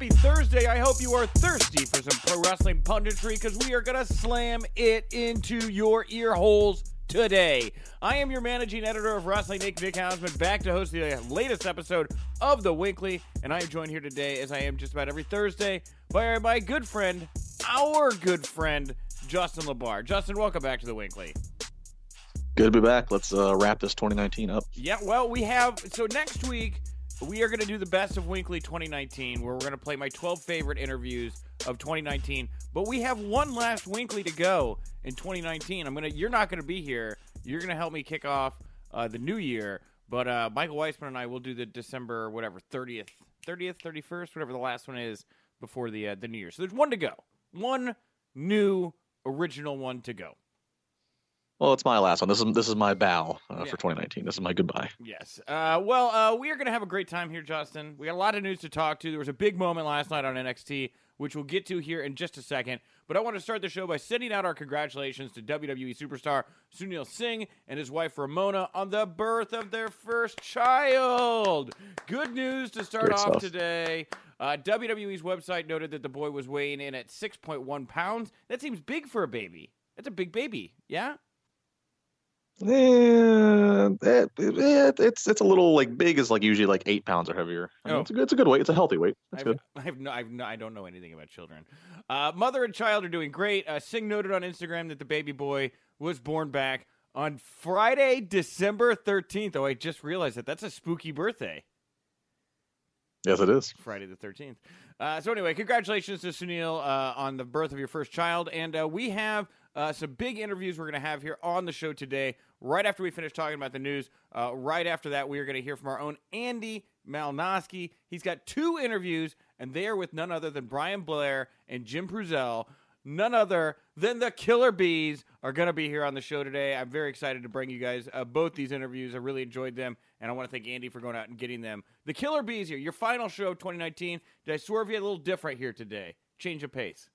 Happy Thursday. I hope you are thirsty for some pro wrestling punditry because we are going to slam it into your ear holes today. I am your managing editor of Wrestling, Nick Nick Hausman, back to host the latest episode of The WINCLY. And I am joined here today, as I am just about every Thursday, by my good friend, our good friend, Justin LaBar. Justin, welcome back to The WINCLY. Good to be back. Let's uh, wrap this 2019 up. Yeah, well, we have. So next week, we are going to do the best of WINCLY 2019, where we're going to play my 12 favorite interviews of 2019. But we have one last WINCLY to go in 2019. I'm gonna. You're not going to be here. You're going to help me kick off uh, the new year. But uh, Michael Weisman and I will do the December whatever 30th, 30th, 31st, whatever the last one is before the uh, the new year. So there's one to go. One new original one to go. Well, it's my last one. This is this is my bow uh, yeah. for 2019. This is my goodbye. Yes. Uh, well, uh, we are going to have a great time here, Justin. We got a lot of news to talk to. There was a big moment last night on NXT, which we'll get to here in just a second. But I want to start the show by sending out our congratulations to WWE superstar Sunil Singh and his wife Ramona on the birth of their first child. Good news to start off stuff. today. Uh, WWE's website noted that the boy was weighing in at 6.1 pounds. That seems big for a baby. That's a big baby. Yeah. Yeah, it, it, it's it's a little like big is like usually like eight pounds or heavier. I mean, Oh. it's a good it's a good weight. It's a healthy weight. That's I've, good. I have no, I've no, I don't know anything about children. Uh, mother and child are doing great. Uh, Singh noted on Instagram that the baby boy was born back on Friday, December thirteenth. Oh, I just realized that that's a spooky birthday. Yes, it is. Friday the 13th. Uh, so, anyway, congratulations to Sunil uh, on the birth of your first child. And uh, we have uh, some big interviews we're going to have here on the show today. Right after we finish talking about the news, uh, right after that, we are going to hear from our own Andy Malnoske. He's got two interviews, and they are with none other than Brian Blair and Jim Brunzell. None other than the Killer Bees are going to be here on the show today. I'm very excited to bring you guys uh, both these interviews. I really enjoyed them, and I want to thank Andy for going out and getting them. The Killer Bees here, your final show of 2019. Did I swerve you a little different here today? Change of pace.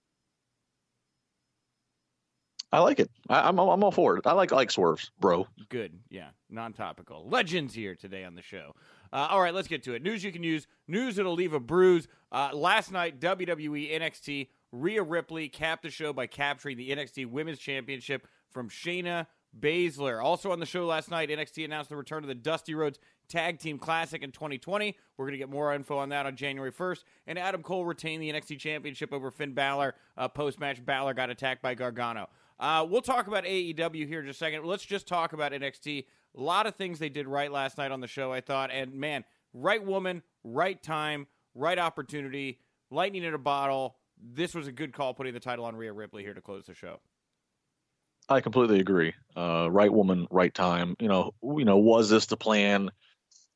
I like it. I, I'm I'm all for it. I like like swerves, bro. Good. Yeah. Non topical. Legends here today on the show. Uh, all right, let's get to it. News you can use, news that'll leave a bruise. Uh, last night, WWE NXT, Rhea Ripley capped the show by capturing the NXT Women's Championship from Shayna Baszler. Also on the show last night, NXT announced the return of the Dusty Rhodes Tag Team Classic in 2020. We're going to get more info on that on January 1st. And Adam Cole retained the NXT Championship over Finn Balor. Uh, Post match, Balor got attacked by Gargano. Uh, we'll talk about AEW here in just a second. Let's just talk about NXT. A lot of things they did right last night on the show, I thought. And man, right woman, right time, right opportunity, lightning in a bottle. This was a good call putting the title on Rhea Ripley here to close the show. I completely agree. Uh, right woman, right time. You know, you know, was this the plan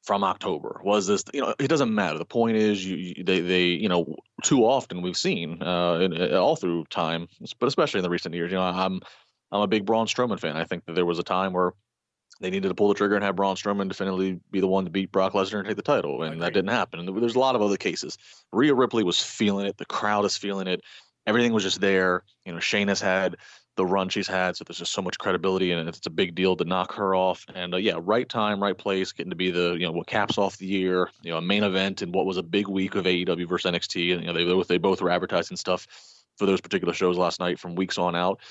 from October? Was this, you know, it doesn't matter. The point is, you, you they, they, you know, too often we've seen uh, in, in- all through time, but especially in the recent years. You know, I'm, I'm a big Braun Strowman fan. I think that there was a time where they needed to pull the trigger and have Braun Strowman definitively be the one to beat Brock Lesnar and take the title, and that didn't happen. And there's a lot of other cases. Rhea Ripley was feeling it. The crowd is feeling it. Everything was just there. You know, Shayna has had the run she's had. So there's just so much credibility, and it's a big deal to knock her off. And uh, yeah, right time, right place, getting to be the you know what caps off the year, you know, a main event in what was a big week of AEW versus NXT, and you know they both they both were advertising stuff for those particular shows last night from weeks on out.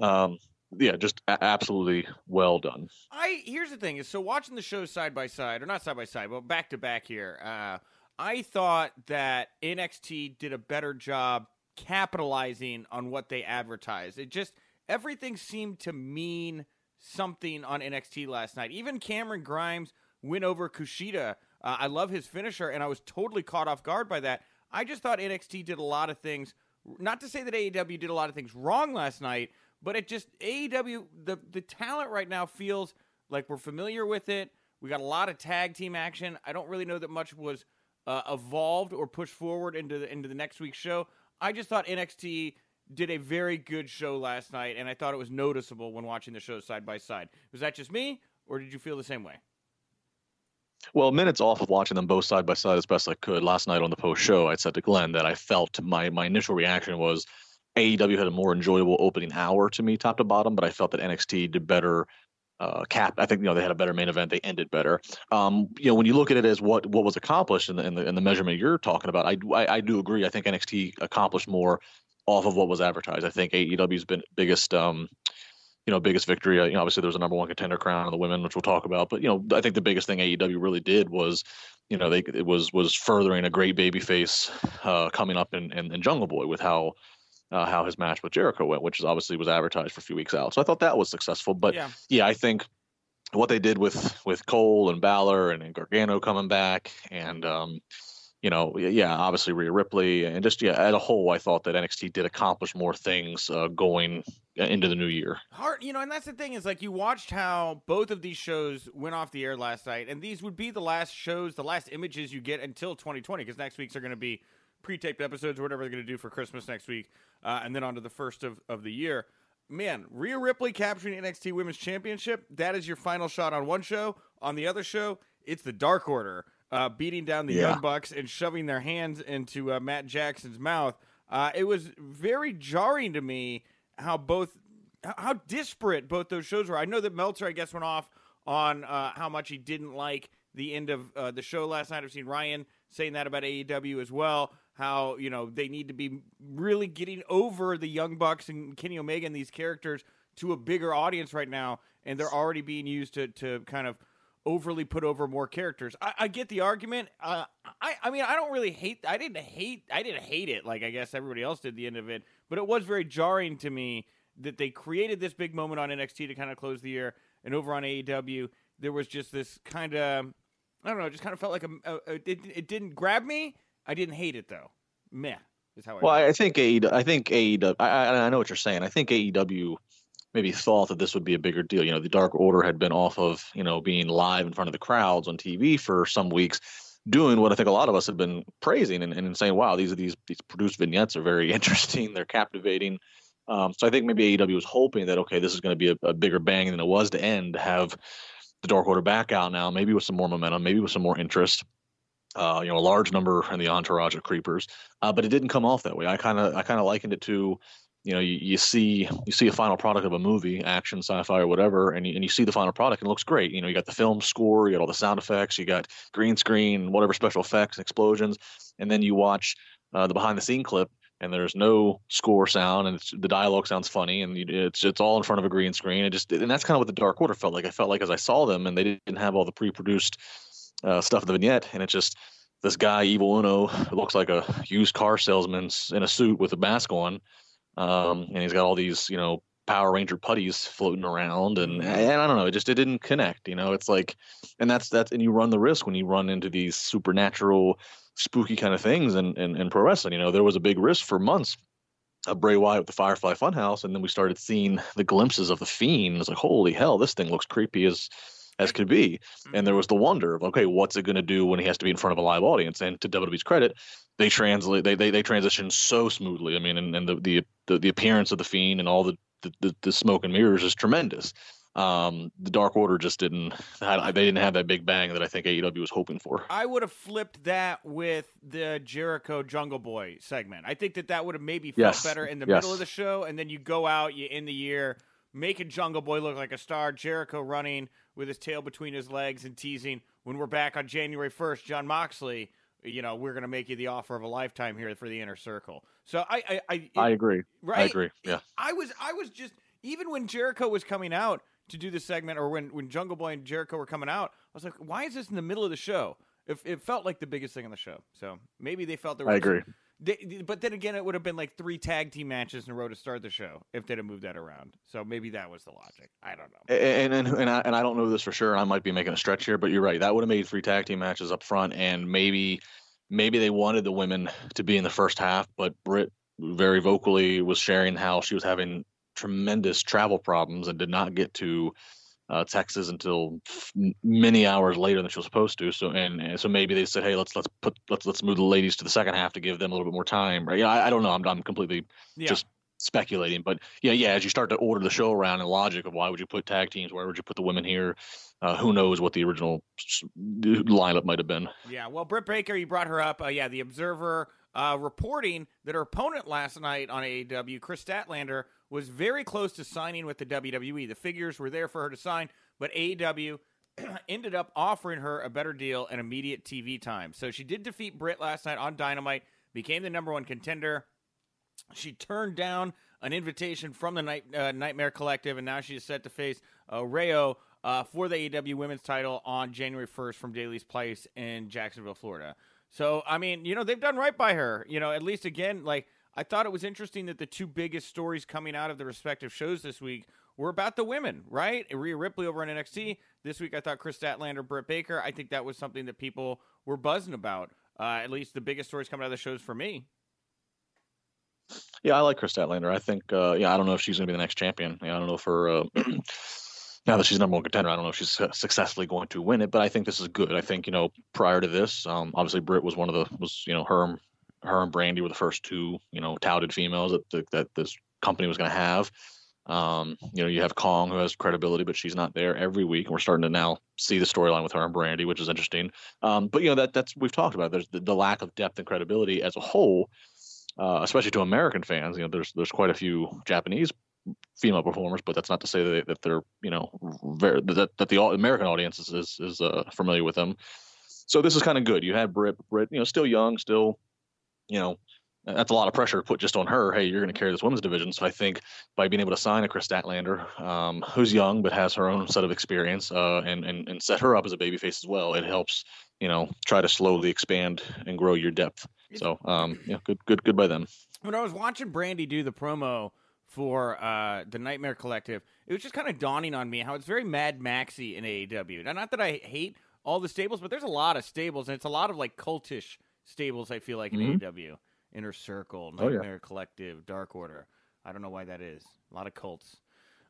Um, yeah, just a- absolutely well done. I here's the thing is so watching the shows side by side or not side by side, but back to back here. Uh, I thought that NXT did a better job capitalizing on what they advertised. It just everything seemed to mean something on NXT last night. Even Cameron Grimes went over Kushida. Uh, I love his finisher, and I was totally caught off guard by that. I just thought NXT did a lot of things. Not to say that AEW did a lot of things wrong last night, but it just AEW the the talent right now feels like we're familiar with it. We got a lot of tag team action. I don't really know that much was uh, evolved or pushed forward into the into the next week's show. I just thought NXT did a very good show last night, and I thought it was noticeable when watching the show side by side. Was that just me, or did you feel the same way? Well, minutes off of watching them both side by side as best I could last night on the post show, I said to Glenn that I felt my my initial reaction was AEW had a more enjoyable opening hour to me, top to bottom, but I felt that NXT did better. Uh, cap. I think you know they had a better main event. They ended better. Um, you know when you look at it as what what was accomplished in the in the, in the measurement you're talking about, I, I, I do agree. I think NXT accomplished more off of what was advertised. I think AEW's been biggest um, you know biggest victory. Uh, you know obviously there was a number one contender crown on the women, which we'll talk about. But you know I think the biggest thing AEW really did was you know they it was was furthering a great baby face uh, coming up in, in in Jungle Boy with how uh, how his match with Jericho went, which is obviously was advertised for a few weeks out. So I thought that was successful. But yeah, yeah I think what they did with with Cole and Balor and, and Gargano coming back and um, you know, yeah, obviously Rhea Ripley and just yeah, as a whole, I thought that NXT did accomplish more things uh, going into the new year. Hard, you know, and that's the thing is like you watched how both of these shows went off the air last night, and these would be the last shows, the last images you get until 2020, because next week's are going to be pre-taped episodes or whatever they're going to do for Christmas next week, uh, and then on to the first of, of the year. Man, Rhea Ripley capturing NXT Women's Championship. That is your final shot on one show. On the other show, it's the Dark Order uh, beating down the yeah. Young Bucks and shoving their hands into uh, Matt Jackson's mouth. Uh, it was very jarring to me how both how disparate both those shows were. I know that Meltzer, I guess, went off on uh, how much he didn't like the end of uh, the show last night. I've seen Ryan saying that about AEW as well how you know they need to be really getting over the Young Bucks and Kenny Omega and these characters to a bigger audience right now, and they're already being used to to kind of overly put over more characters. I, I get the argument. Uh, I I mean I don't really hate. I didn't hate. I didn't hate it like I guess everybody else did the end of it, but it was very jarring to me that they created this big moment on NXT to kind of close the year, and over on AEW there was just this kind of I don't know, it just kind of felt like a, a, it, it didn't grab me I didn't hate it though. Meh is how I. Well, I think AEW. I think AEW. I, I know what you're saying. I think AEW maybe thought that this would be a bigger deal. You know, the Dark Order had been off of you know being live in front of the crowds on TV for some weeks, doing what I think a lot of us had been praising and, and saying, "Wow, these are these these produced vignettes are very interesting. They're captivating." Um, so I think maybe AEW was hoping that okay, this is going to be a, a, bigger bang than it was to end. Have the Dark Order back out now, maybe with some more momentum, maybe with some more interest uh, you know, a large number in the entourage of creepers, uh, but it didn't come off that way. I kind of, I kind of likened it to, you know, you, you see, you see a final product of a movie, action, sci-fi, or whatever, and you, and you see the final product and it looks great. You know, you got the film score, you got all the sound effects, you got green screen, whatever special effects, explosions, and then you watch uh, the behind-the-scene clip, and there's no score sound, and the dialogue sounds funny, and it's it's all in front of a green screen. And just, and that's kind of what the Dark Order felt like. I felt like as I saw them, and they didn't have all the pre-produced uh, stuff in the vignette, and it's just this guy Evil Uno looks like a used car salesman in a suit with a mask on, um, and he's got all these you know Power Ranger putties floating around, and and I don't know, it just it didn't connect. You know, it's like, and that's that's and you run the risk when you run into these supernatural, spooky kind of things in, in, in pro wrestling. You know, there was a big risk for months of Bray Wyatt with the Firefly Funhouse, and then we started seeing the glimpses of the Fiend. It's like, holy hell, this thing looks creepy as as could be. And there mm-hmm. was the wonder of, okay, what's it going to do when he has to be in front of a live audience? And to WWE's credit, they translate, they they, they transition so smoothly. I mean, and, and the, the, the the appearance of the fiend and all the, the the smoke and mirrors is tremendous. um, the Dark Order just didn't. They didn't have that big bang that I think AEW was hoping for. I would have flipped that with the Jericho Jungle Boy segment. I think that that would have maybe felt Yes. better in the Yes. middle of the show, and then you go out, you end the year making Jungle Boy look like a star. Jericho running with his tail between his legs and teasing. When we're back on January first, Jon Moxley, you know, we're going to make you the offer of a lifetime here for the inner circle. So I, I, I, I agree. right? I agree. Yeah. I was I was just even when Jericho was coming out to do this segment, or when when Jungle Boy and Jericho were coming out, I was like, why is this in the middle of the show? It, it felt like the biggest thing on the show. So maybe they felt there was. I agree. They, but then again, it would have been like three tag team matches in a row to start the show if they'd have moved that around. So maybe that was the logic. I don't know. And and and I, and I don't know this for sure. I might be making a stretch here, but you're right. That would have made three tag team matches up front, and maybe maybe they wanted the women to be in the first half, but Britt very vocally was sharing how she was having tremendous travel problems and did not get to uh, Texas until f- many hours later than she was supposed to. So and, and so maybe they said, hey, let's let's put let's let's move the ladies to the second half to give them a little bit more time. Right? Yeah, I, I don't know. I'm I'm completely Yeah. just speculating, but yeah, yeah. As you start to order the show around and logic of why would you put tag teams, where would you put the women here? Uh, who knows what the original lineup might have been? Yeah, well, Britt Baker, you brought her up. Uh, yeah, the Observer uh, reporting that her opponent last night on AEW, Kris Statlander, was very close to signing with the WWE. The figures were there for her to sign, but AEW ended up offering her a better deal and immediate TV time. So she did defeat Britt last night on Dynamite, became the number one contender. She turned down an invitation from the Night, uh, Nightmare Collective, and now she is set to face uh, Riho uh, for the AEW Women's title on January 1st from Daly's Place in Jacksonville, Florida. So, I mean, you know, they've done right by her. You know, at least again, like, I thought it was interesting that the two biggest stories coming out of the respective shows this week were about the women, right? Rhea Ripley over on NXT. This week, I thought Kris Statlander, Britt Baker. I think that was something that people were buzzing about. Uh, at least the biggest stories coming out of the shows for me. Yeah, I like Kris Statlander. I think, uh, yeah, I don't know if she's going to be the next champion. Yeah, I don't know if her, uh, now that she's number one contender, I don't know if she's successfully going to win it, but I think this is good. I think, you know, prior to this, um, obviously Britt was one of the, was, you know, her, her and Brandi were the first two, you know, touted females that, that, that this company was going to have. Um, you know, you have Kong who has credibility, but she's not there every week. And we're starting to now see the storyline with her and Brandi, which is interesting. Um, but you know, that that's, we've talked about, there's the, the lack of depth and credibility as a whole uh, especially to American fans. You know, there's there's quite a few Japanese female performers, but that's not to say that, they, that they're you know very that, that the American audience is is, is uh, familiar with them. So this is kind of good. You had Britt, Britt, you know, still young, still, you know, that's a lot of pressure put just on her. Hey, you're going to carry this women's division. So I think by being able to sign a Kris Statlander, um, who's young but has her own set of experience, uh, and and and set her up as a babyface as well, it helps you know try to slowly expand and grow your depth. So um, yeah, good good good by them. when I was watching Brandi do the promo for uh, the Nightmare Collective, it was just kind of dawning on me how it's very Mad Maxy in AEW. Now, not that I hate all the stables, but there's a lot of stables, and it's a lot of like cultish stables. I feel like in Mhm. AEW, Inner Circle, Oh, yeah. Nightmare Collective, Dark Order. I don't know why that is. A lot of cults.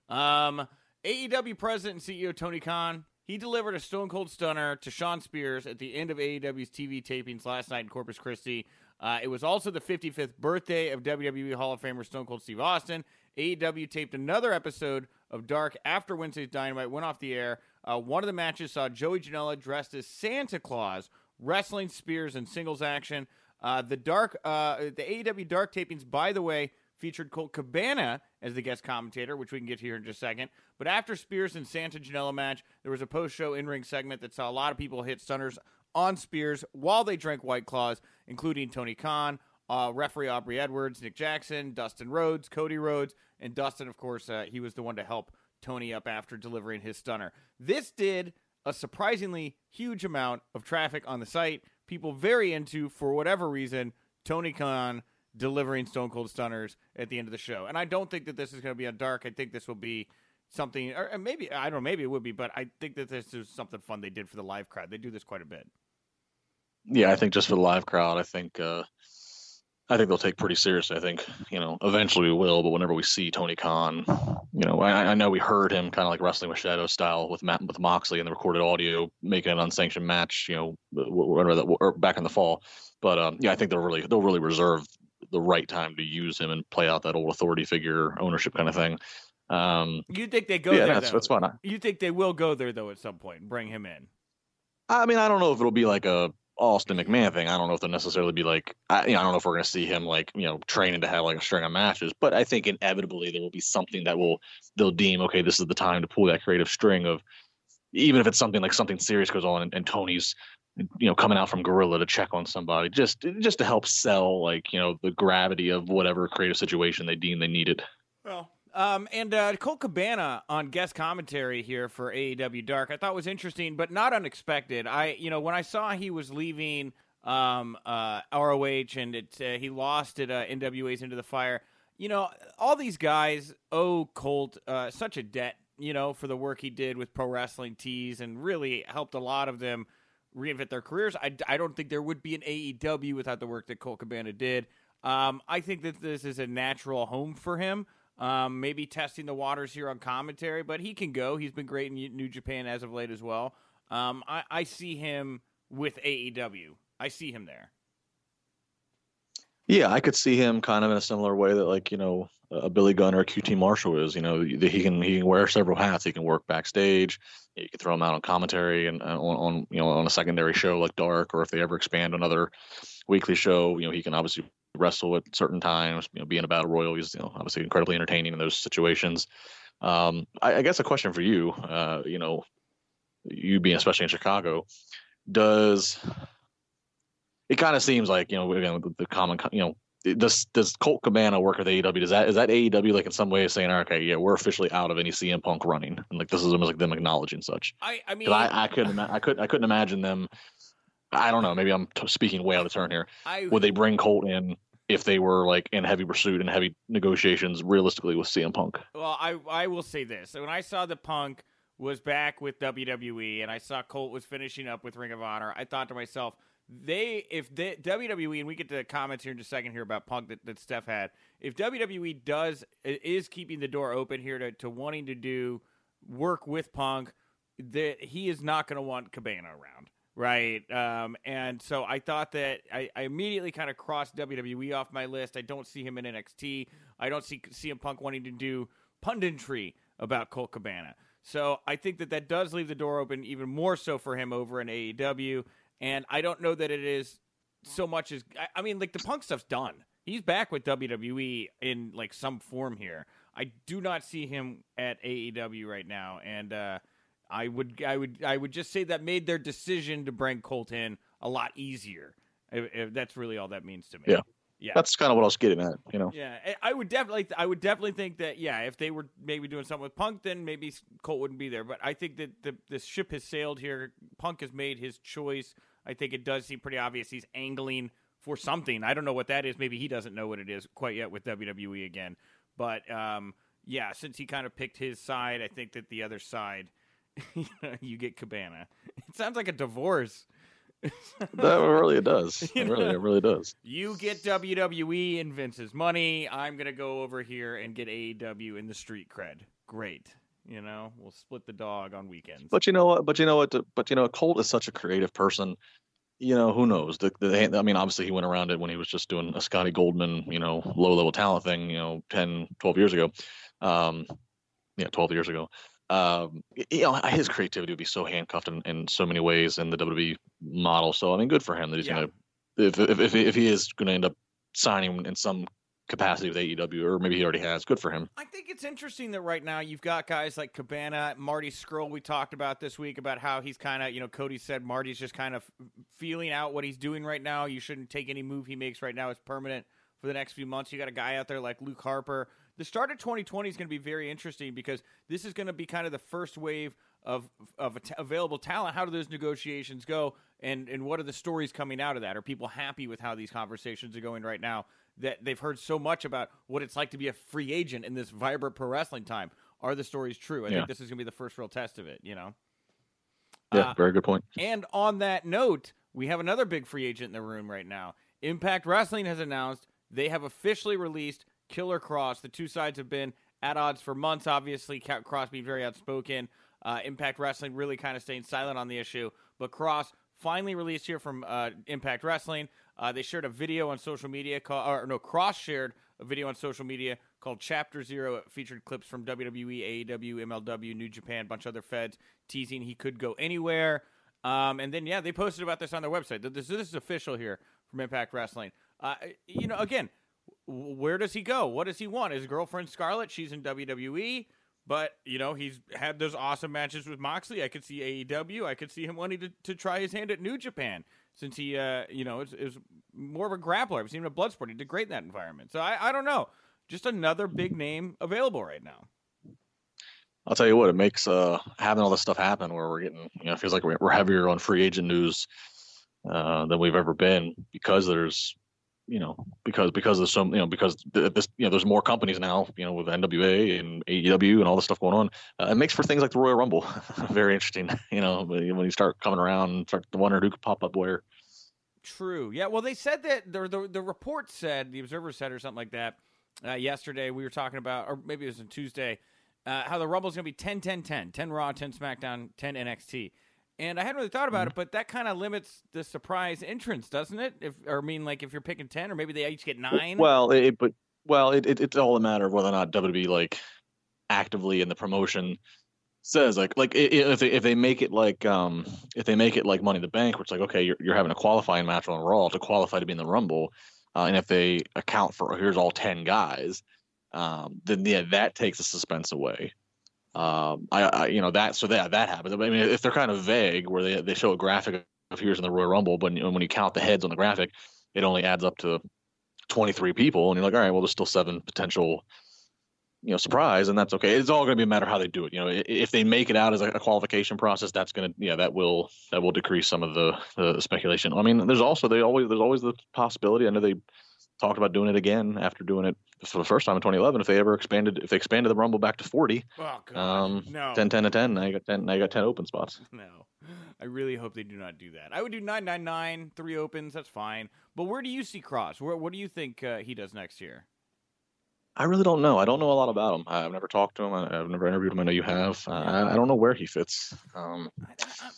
Um, AEW president and CEO Tony Khan. He delivered a Stone Cold Stunner to Shawn Spears at the end of AEW's TV tapings last night in Corpus Christi. Uh, it was also the 55th birthday of WWE Hall of Famer Stone Cold Steve Austin. AEW taped another episode of Dark after Wednesday's Dynamite went off the air. Uh, one of the matches saw Joey Janela dressed as Santa Claus wrestling Spears in singles action. Uh, the Dark, uh, the AEW Dark tapings, by the way, featured Colt Cabana as the guest commentator, which we can get to here in just a second. But after Spears and Santa Janela match, there was a post-show in-ring segment that saw a lot of people hit stunners on Spears while they drank White Claws, including Tony Khan, uh, referee Aubrey Edwards, Nick Jackson, Dustin Rhodes, Cody Rhodes, and Dustin, of course, uh, he was the one to help Tony up after delivering his stunner. This did a surprisingly huge amount of traffic on the site. People very into, for whatever reason, Tony Khan delivering Stone Cold Stunners at the end of the show. And I don't think that this is going to be on dark. I think this will be something, or maybe, I don't know, maybe it would be, but I think that this is something fun they did for the live crowd. They do this quite a bit. Yeah, I think just for the live crowd, I think uh, I think they'll take pretty seriously. I think you know eventually we will, but whenever we see Tony Khan, you know, I, I know we heard him kind of like wrestling with Shadow style with Matt with Moxley in the recorded audio, making an unsanctioned match, you know, whatever that or back in the fall. But um, yeah, I think they'll really they'll really reserve the right time to use him and play out that old authority figure ownership kind of thing. Um, you think they go yeah, there? that's though? that's fine. You think they will go there though at some point and bring him in? I mean, I don't know if it'll be like a Austin McMahon thing. I don't know if they'll necessarily be like, I, you know, I don't know if we're going to see him like, you know, training to have like a string of matches. But I think inevitably there will be something that will they'll deem okay, this is the time to pull that creative string of, even if it's something like something serious goes on and, and Tony's, you know, coming out from Gorilla to check on somebody, just just to help sell like you know the gravity of whatever creative situation they deem they needed. Well, um, and uh, Colt Cabana on guest commentary here for AEW Dark, I thought was interesting, but not unexpected. I, you know, when I saw he was leaving um, uh, ROH and it, uh, he lost at uh, NWA's Into the Fire, you know, all these guys owe Colt uh, such a debt, you know, for the work he did with Pro Wrestling Tees and really helped a lot of them reinvent their careers. I, I don't think there would be an AEW without the work that Colt Cabana did. Um, I think that this is a natural home for him. Um, maybe testing the waters here on commentary, but he can go. He's been great in New Japan as of late as well. Um, I, I see him with AEW. I see him there. Yeah, I could see him kind of in a similar way that like you know a Billy Gunn or a QT Marshall is. You know, he can he can wear several hats. He can work backstage. You can throw him out on commentary and on, on you know on a secondary show like Dark, or if they ever expand another weekly show, you know he can obviously wrestle at certain times. You know, being a battle royal, he's you know obviously incredibly entertaining in those situations. Um, I, I guess a question for you, uh, you know, you being especially in Chicago, does it kind of seems like you know again the, the common you know does does Colt Cabana work with AEW? Does that is that AEW like in some way saying, okay, yeah, we're officially out of any CM Punk running, and like this is almost like them acknowledging such. I I mean, I, I couldn't I couldn't I couldn't imagine them. I don't know. Maybe I'm t- speaking way out of turn here. I Would they bring Colt in if they were like in heavy pursuit and heavy negotiations realistically with CM Punk? Well, I I will say this: when I saw the Punk was back with WWE, and I saw Colt was finishing up with Ring of Honor, I thought to myself, they if WWE and we get to the comments here in a second here about Punk that, that Steph had. If WWE does is keeping the door open here to, to wanting to do work with Punk, that he is not going to want Cabana around. Right. Um, and so I thought that I, I immediately kind of crossed WWE off my list. I don't see him in NXT. I don't see CM Punk wanting to do punditry about Colt Cabana. So I think that that does leave the door open even more so for him over in AEW. And I don't know that it is so much as I, I mean, like the Punk stuff's done. He's back with WWE in like some form here. I do not see him at AEW right now, and uh, I would, I would, I would just say that made their decision to bring Colt in a lot easier. If, if that's really all that means to me. Yeah. yeah. That's kind of what I was getting at. You know. Yeah, I would definitely, I would definitely think that, yeah, if they were maybe doing something with Punk, then maybe Colt wouldn't be there. But I think that the the ship has sailed here. Punk has made his choice. I think it does seem pretty obvious he's angling for something. I don't know what that is. Maybe he doesn't know what it is quite yet with WWE again. But um, yeah, since he kind of picked his side, I think that the other side, you get Cabana. It sounds like a divorce. That really it does. It You really, it really does. You get WWE and Vince's money. I'm gonna go over here and get AEW in the street cred. Great. You know, we'll split the dog on weekends. But you know what? But you know what? But you know, Colt is such a creative person. You know, who knows? The, the, I mean, obviously, he went around it when he was just doing a Scotty Goldman, you know, low level talent thing, you know, 10, 12 years ago. Um, yeah, 12 years ago. Um, you know, his creativity would be so handcuffed in, in so many ways in the WWE model. So, I mean, good for him that he's Yeah. going to, if, if, if, if he is going to end up signing in some capacity with AEW, or maybe he already has, good for him. I think it's interesting that right now you've got guys like Cabana, Marty Scurll. We talked about this week about how he's kind of, you know, Cody said Marty's just kind of feeling out what he's doing right now. You shouldn't take any move he makes right now It's permanent for the next few months. You got a guy out there like Luke Harper. The start of 2020 is going to be very interesting because this is going to be kind of the first wave of of t- available talent. How do those negotiations go, and and what are the stories coming out of that? Are people happy with how these conversations are going right now? That they've heard so much about what it's like to be a free agent in this vibrant pro wrestling time. Are the stories true? I Yeah. think this is going to be the first real test of it. You know. Yeah, Uh, very good point. and on that note, we have another big free agent in the room right now. Impact Wrestling has announced they have officially released Killer Kross. The two sides have been at odds for months, obviously, Kross being very outspoken. Uh, Impact Wrestling really kind of staying silent on the issue. But Kross finally released here from uh, Impact Wrestling. Uh, they shared a video on social media, call, or no, Kross shared a video on social media called Chapter Zero. It featured clips from WWE, AEW, MLW, New Japan, bunch of other feds teasing he could go anywhere. Um, and then, yeah, they posted about this on their website. This, this is official here from Impact Wrestling. Uh, you know, again, where does he go? What does he want? His girlfriend Scarlett, she's in WWE, but you know he's had those awesome matches with Moxley. I could see AEW. I could see him wanting to, to try his hand at New Japan since he, uh, you know, is, is more of a grappler. I've seen him at Bloodsport. He did great in that environment. So I, I don't know. Just another big name available right now. I'll tell you what, it makes uh, having all this stuff happen where we're getting, you know, it feels like we're, heavier on free agent news uh, than we've ever been because there's you know, because because there's some, you know, because this, you know, there's more companies now, you know, with NWA and AEW and all this stuff going on. Uh, it makes for things like the Royal Rumble very interesting. You know, when you start coming around and start wondering who could pop up where. True. Yeah. Well, they said that the the, the report said the Observer said or something like that uh, yesterday. We were talking about, or maybe it was on Tuesday, uh, how the Rumble's going to be 10, 10, 10, 10 Raw, 10 SmackDown, 10 NXT. And I hadn't really thought about mm-hmm. it, but that kind of limits the surprise entrance, doesn't it? If or I mean, like if you're picking ten, or maybe they each get nine. Well, it, but well, it, it, it's all a matter of whether or not WWE like actively in the promotion says like like if they if they make it like um if they make it like Money in the Bank, where it's like okay, you're you're having a qualifying match on Raw to qualify to be in the Rumble, uh, and if they account for here's all ten guys, um, then yeah, that takes the suspense away. Um, I, I, you know, that so that that happens. I mean, if they're kind of vague, where they they show a graphic of here's in the Royal Rumble, but when you count the heads on the graphic, it only adds up to 23 people, and you're like, all right, well, there's still seven potential, you know, surprise, and that's okay. It's all going to be a matter of how they do it. You know, if they make it out as a qualification process, that's going to, yeah, that will that will decrease some of the, the speculation. I mean, there's also they always there's always the possibility. I know they talked about doing it again after doing it for the first time in 2011. If they ever expanded, if they expanded the Rumble back to 40, oh, God. Um, no. 10, 10 to 10, now you got 10, now you got 10 open spots. No, I really hope they do not do that. I would do 999, three opens, that's fine. But where do you see Kross? Where, what do you think uh, he does next year? I really don't know. I don't know a lot about him. I've never talked to him. I've never interviewed him. I know you have. Uh, I, I, don't know where he fits. Um,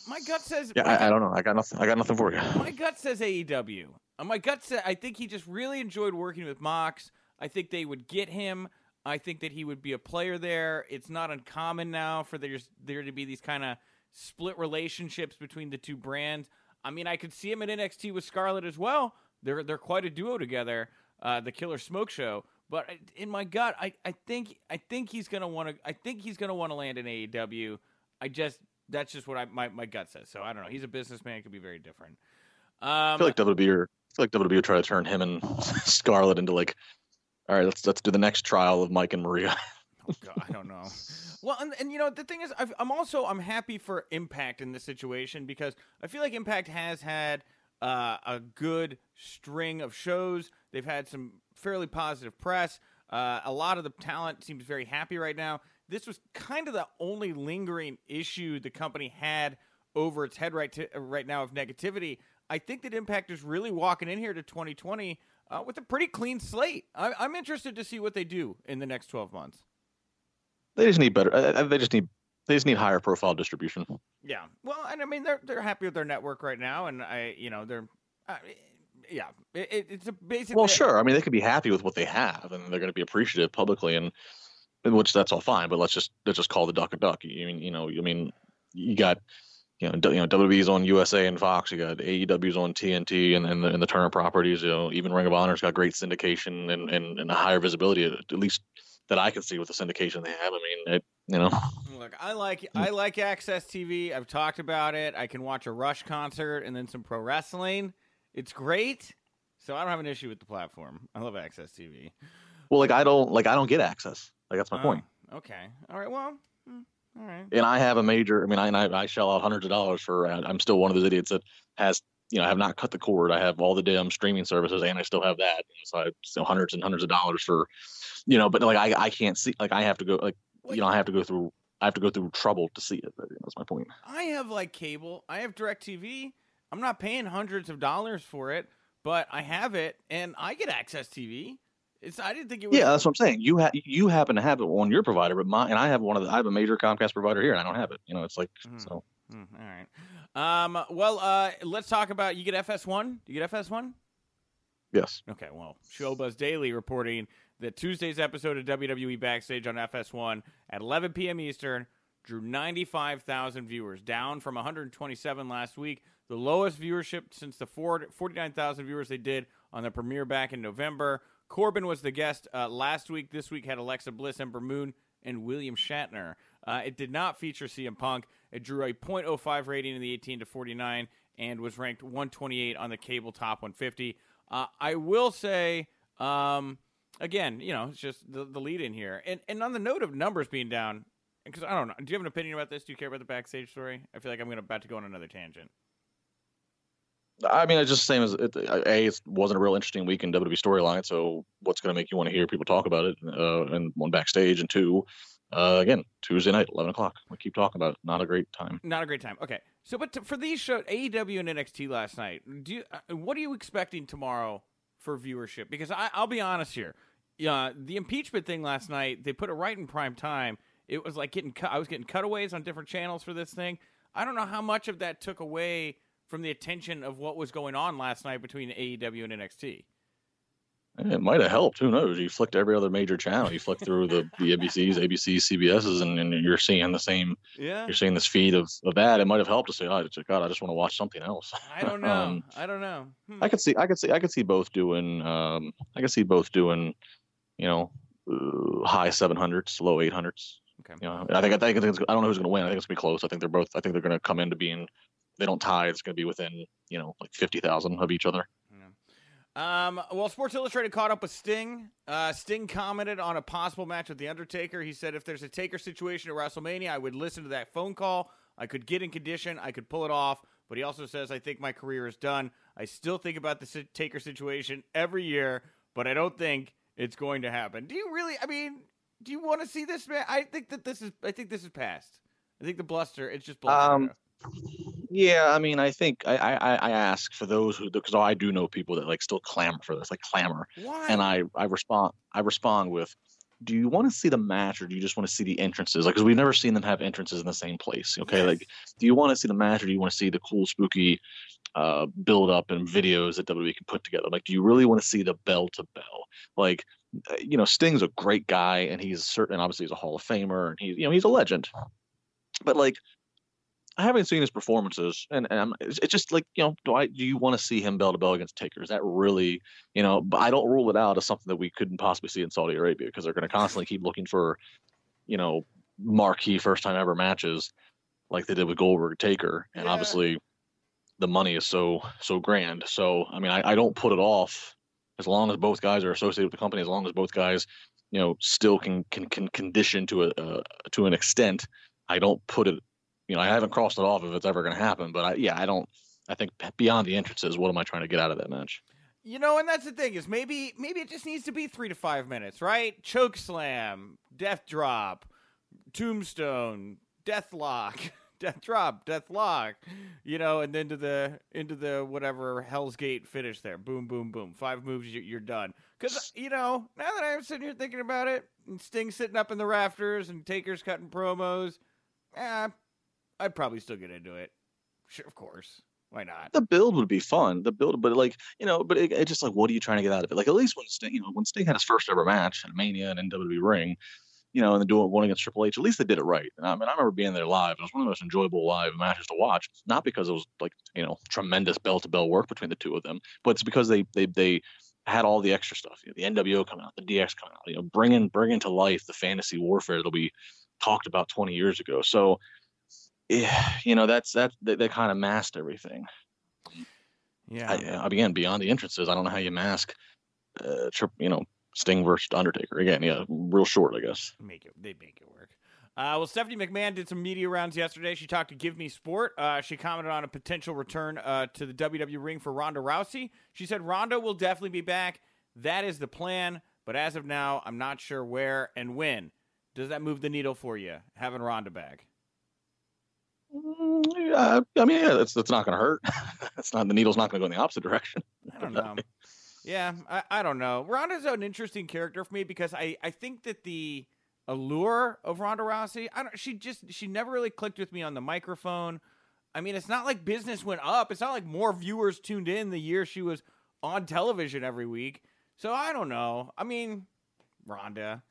my gut says. Yeah, I, don't know. I got nothing. I got nothing for you. My gut says AEW. Uh, my gut says I think he just really enjoyed working with Mox. I think they would get him. I think that he would be a player there. It's not uncommon now for there's there to be these kind of split relationships between the two brands. I mean, I could see him at NXT with Scarlett as well. They're they're quite a duo together. Uh, the Killer Smoke Show. But in my gut, I, I think I think he's gonna want to. I think he's gonna want to land in AEW. I just that's just what I my, my gut says. So I don't know. He's a businessman. Could be very different. Um, I feel like WWE or feel like WWE would try to turn him and Scarlett into like, all right, let's let's do the next trial of Mike and Maria. oh God, I don't know. Well, and, and you know the thing is, i am also I'm happy for Impact in this situation because I feel like Impact has had uh, a good string of shows. They've had some fairly positive press. Uh, a lot of the talent seems very happy right now. This was kind of the only lingering issue the company had over its head right to, right now of negativity. I think that Impact is really walking in here to 2020 uh, with a pretty clean slate. I, am interested to see what they do in the next 12 months. They just need better. Uh, they just need they just need higher profile distribution. Yeah. Well, and I mean they're they're happy with their network right now, and I you know they're. Uh, yeah, it, it's a basically. Well, sure. I mean, they could be happy with what they have, and they're going to be appreciative publicly, and which that's all fine. But let's just let's just call the duck a duck. You mean you know I mean you got you know, you know, WWE's on USA and Fox. You got AEW's on TNT and, and, the, and the Turner properties. You know, even Ring of Honor's got great syndication and, and, and a higher visibility, at least that I can see with the syndication they have. I mean, it, you know. Look, I like hmm. I like AXS TV. I've talked about it. I can watch a Rush concert and then some pro wrestling. It's great. So I don't have an issue with the platform. I love AXS TV. Well, like I don't like I don't get access. Like that's my oh, point. Okay. All right. Well, hmm. All right. And I have a major. I mean, I I, I shell out hundreds of dollars for. Uh, I'm still one of those idiots that has you know I have not cut the cord. I have all the damn streaming services, and I still have that. So I still hundreds and hundreds of dollars for, you know. But like I I can't see. Like I have to go. Like you know I have to go through. I have to go through trouble to see it. That's my point. I have like cable. I have DirecTV. I'm not paying hundreds of dollars for it, but I have it, and I get AXS TV. It's I didn't think it was. Yeah, that's what I'm saying. You have you happen to have it on your provider, but my and I have one of the I have a major Comcast provider here, and I don't have it. You know, it's like mm. so. Mm, all right. Um. Well, uh, let's talk about you get FS1. Do you get FS1? Yes. Okay. Well, Showbuzz Daily reporting that Tuesday's episode of WWE Backstage on FS1 at 11 p.m. Eastern drew 95,000 viewers, down from 127 last week, the lowest viewership since the 49,000 viewers they did on the premiere back in November. Corbin was the guest uh, last week. This week had Alexa Bliss, Ember Moon, and William Shatner. Uh, it did not feature CM Punk. It drew a .05 rating in the 18 to 49 and was ranked 128 on the cable top 150. Uh, I will say, um, again, you know, it's just the, the lead in here. And and on the note of numbers being down, because I don't know, do you have an opinion about this? Do you care about the backstage story? I feel like I'm gonna, about to go on another tangent. I mean, it's just the same as it, a. It wasn't a real interesting week in WWE storyline. So, what's going to make you want to hear people talk about it? Uh, and one backstage, and two, uh, again, Tuesday night, eleven o'clock. We keep talking about it. Not a great time. Not a great time. Okay, so but to, for these shows, AEW and NXT last night, do you, uh, what are you expecting tomorrow for viewership? Because I, I'll be honest here, yeah, the impeachment thing last night, they put it right in prime time. It was like getting cut. I was getting cutaways on different channels for this thing. I don't know how much of that took away from the attention of what was going on last night between AEW and NXT. It might have helped. Who knows? You flicked every other major channel. You flick through the, the ABCs, ABCs, CBSs, and, and you're seeing the same. Yeah. You're seeing this feed of, of that. It might have helped to say, "Oh, God, I just want to watch something else." I don't know. um, I don't know. Hmm. I could see. I could see. I could see both doing. Um, I could see both doing. You know, uh, high 700s, low 800s. Okay. You know, I think. I think. I, think I don't know who's going to win. I think it's going to be close. I think they're both. I think they're going to come into being they don't tie, it's going to be within you know like fifty thousand of each other. Um, well, Sports Illustrated caught up with Sting. Uh, Sting commented on a possible match with The Undertaker. He said, if there's a Taker situation at WrestleMania, I would listen to that phone call. I could get in condition. I could pull it off. But he also says, I think my career is done. I still think about the Taker situation every year, but I don't think it's going to happen. Do you really? I mean, do you want to see this man? I think that this is. I think this is past. I think the bluster. It's just bluster. Um, yeah, I mean, I think I, I, I ask for those who because I do know people that like still clamor for this, like clamor, Why? and I I respond I respond with, do you want to see the match or do you just want to see the entrances? Like, because we've never seen them have entrances in the same place. Okay, yes. like, do you want to see the match or do you want to see the cool, spooky uh, build up and videos that WWE can put together? Like, do you really want to see the bell to bell? Like, uh, you know, Sting's a great guy and he's certain, obviously, he's a Hall of Famer and he's, you know, he's a legend. But like, I haven't seen his performances, and, and it's, it's, just like you know, do I do you want to see him bell to bell against Taker? Is that really you know? But I don't rule it out as something that we couldn't possibly see in Saudi Arabia because they're going to constantly keep looking for you know marquee first time ever matches like they did with Goldberg Taker, and yeah. obviously the money is so so grand. So I mean, I, I don't put it off as long as both guys are associated with the company, as long as both guys you know still can can can condition to a uh, to an extent. I don't put it you know, I haven't crossed it off if it's ever going to happen. But I, yeah, I don't. I think beyond the entrances, what am I trying to get out of that match? You know, and that's the thing is maybe maybe it just needs to be three to five minutes, right? Choke slam, death drop, tombstone, death lock, death drop, death lock, you know, and then to the into the whatever Hell's Gate finish there. Boom, boom, boom. Five moves, you're done. Because you know, now that I'm sitting here thinking about it, and Sting sitting up in the rafters and Taker's cutting promos, eh, I'd probably still get into it. Sure, of course. Why not? The build would be fun. The build, but like you know, but it, it's just like, what are you trying to get out of it? Like at least when Sting, you know, when Sting had his first ever match at Mania and WWE ring, you know, and then doing one against Triple H, at least they did it right. And I mean, I remember being there live. It was one of the most enjoyable live matches to watch. Not because it was like you know tremendous bell to bell work between the two of them, but it's because they they they had all the extra stuff. You know, the NWO coming out, the DX coming out. You know, bringing bringing to life the fantasy warfare that we talked about 20 years ago. So yeah, you know that's that they, they kind of masked everything. Yeah. I, again, beyond the entrances, I don't know how you mask, uh, trip, you know, Sting versus Undertaker. Again, yeah, real short, I guess. Make it, they make it work. Uh, well, Stephanie McMahon did some media rounds yesterday. She talked to GiveMeSport. Uh, she commented on a potential return uh, to the WWE ring for Ronda Rousey. She said Ronda will definitely be back. That is the plan, but as of now, I'm not sure where and when. Does that move the needle for you having Ronda back? Mm, yeah, I mean, yeah, that's that's not going to hurt. it's not the needle's not going to go in the opposite direction. I don't know. yeah, I, I don't know. Ronda's an interesting character for me because I, I think that the allure of Ronda Rousey, I don't. She just she never really clicked with me on the microphone. I mean, it's not like business went up. It's not like more viewers tuned in the year she was on television every week. So I don't know. I mean, Ronda.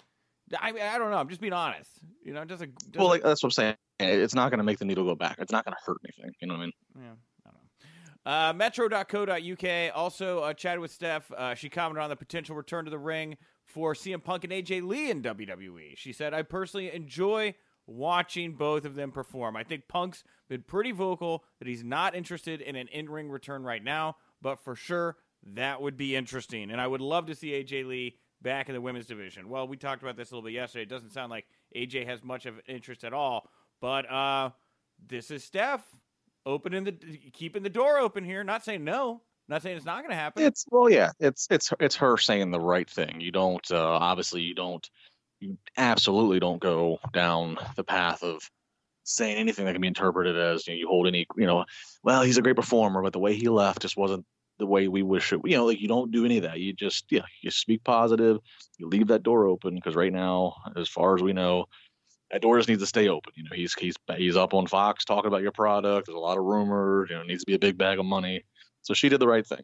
I mean, I don't know. I'm just being honest. You know, it doesn't. doesn't Well, like that's what I'm saying. It's not going to make the needle go back. It's not going to hurt anything. You know what I mean? Yeah, I don't know. Uh, Metro.co.uk also uh, chatted with Steph. Uh, she commented on the potential return to the ring for CM Punk and AJ Lee in WWE. She said, I personally enjoy watching both of them perform. I think Punk's been pretty vocal that he's not interested in an in ring return right now, but for sure, that would be interesting. And I would love to see AJ Lee back in the women's division. Well, we talked about this a little bit yesterday. It doesn't sound like AJ has much of interest at all, but uh, this is Steph opening the keeping the door open here. Not saying no. Not saying it's not going to happen. It's well, yeah. It's it's it's her saying the right thing. You don't uh, obviously you don't you absolutely don't go down the path of saying anything that can be interpreted as you know you hold any you know well he's a great performer but the way he left just wasn't the way we wish it you know like you don't do any of that you just yeah you speak positive you leave that door open because right now as far as we know that door just needs to stay open you know he's he's he's up on fox talking about your product there's a lot of rumors you know it needs to be a big bag of money so she did the right thing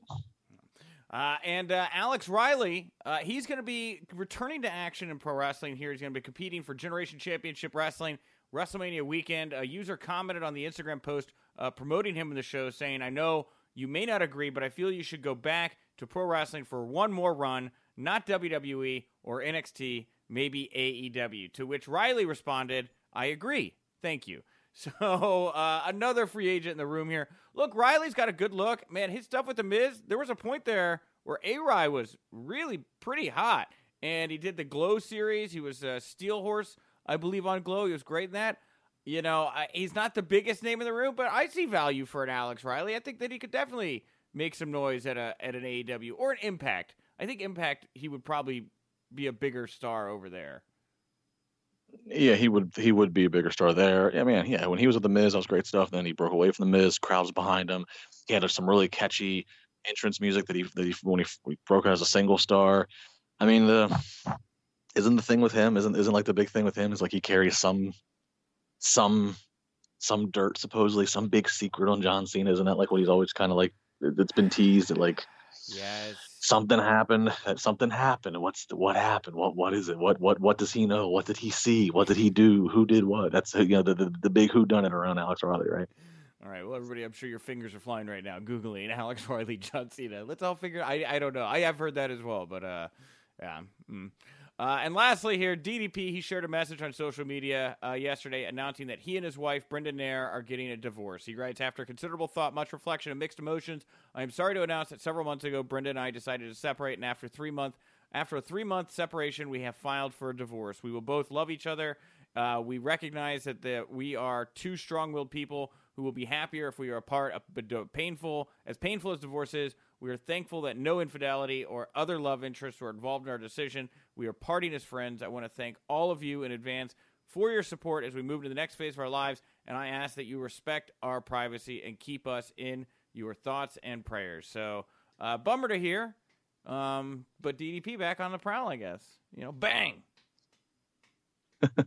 Uh, and uh, Alex Riley, uh, he's going to be returning to action in pro wrestling here. He's going to be competing for Generation Championship Wrestling WrestleMania weekend. A user commented on the Instagram post uh, promoting him in the show, saying, I know you may not agree, but I feel you should go back to pro wrestling for one more run, not WWE or NXT, maybe AEW. To which Riley responded, I agree. Thank you. So uh, another free agent in the room here. Look, Riley's got a good look. Man, his stuff with the Miz, there was a point there where A was really pretty hot. And he did the Glow series. He was a Steel Horse, I believe, on Glow. He was great in that. You know, I, he's not the biggest name in the room, but I see value for an Alex Riley. I think that he could definitely make some noise at a at an AEW or an Impact. I think Impact he would probably be a bigger star over there. Yeah, he would he would be a bigger star there. I mean, yeah, when he was with the Miz, that was great stuff. Then he broke away from the Miz, crowds behind him. He had some really catchy entrance music that he that he when he, he broke out as a single star. I mean, the isn't the thing with him isn't isn't like the big thing with him is like he carries some some some dirt supposedly some big secret on John Cena. Isn't that like what he's always kind of like? It's been teased that like Yes. something happened that something happened what's the, what happened what what is it what what what does he know what did he see what did he do who did what that's you know the the, the big who done it around alex riley right All right. Well, everybody, I'm sure your fingers are flying right now, googling Alex Riley, John Cena. Let's all figure. I I don't know. I have heard that as well, but uh, yeah. Mm. Uh, and lastly, here, DDP, he shared a message on social media uh, yesterday announcing that he and his wife, Brenda Nair, are getting a divorce. He writes, After considerable thought, much reflection, and mixed emotions, I am sorry to announce that several months ago, Brenda and I decided to separate, and after three month, after a three month separation, we have filed for a divorce. We will both love each other. Uh, we recognize that the, we are two strong willed people who will be happier if we are apart, but painful, as painful as divorce is, we are thankful that no infidelity or other love interests were involved in our decision. We are parting as friends. I want to thank all of you in advance for your support as we move to the next phase of our lives, and I ask that you respect our privacy and keep us in your thoughts and prayers. So, uh, bummer to hear, um, but DDP back on the prowl, I guess. You know, bang.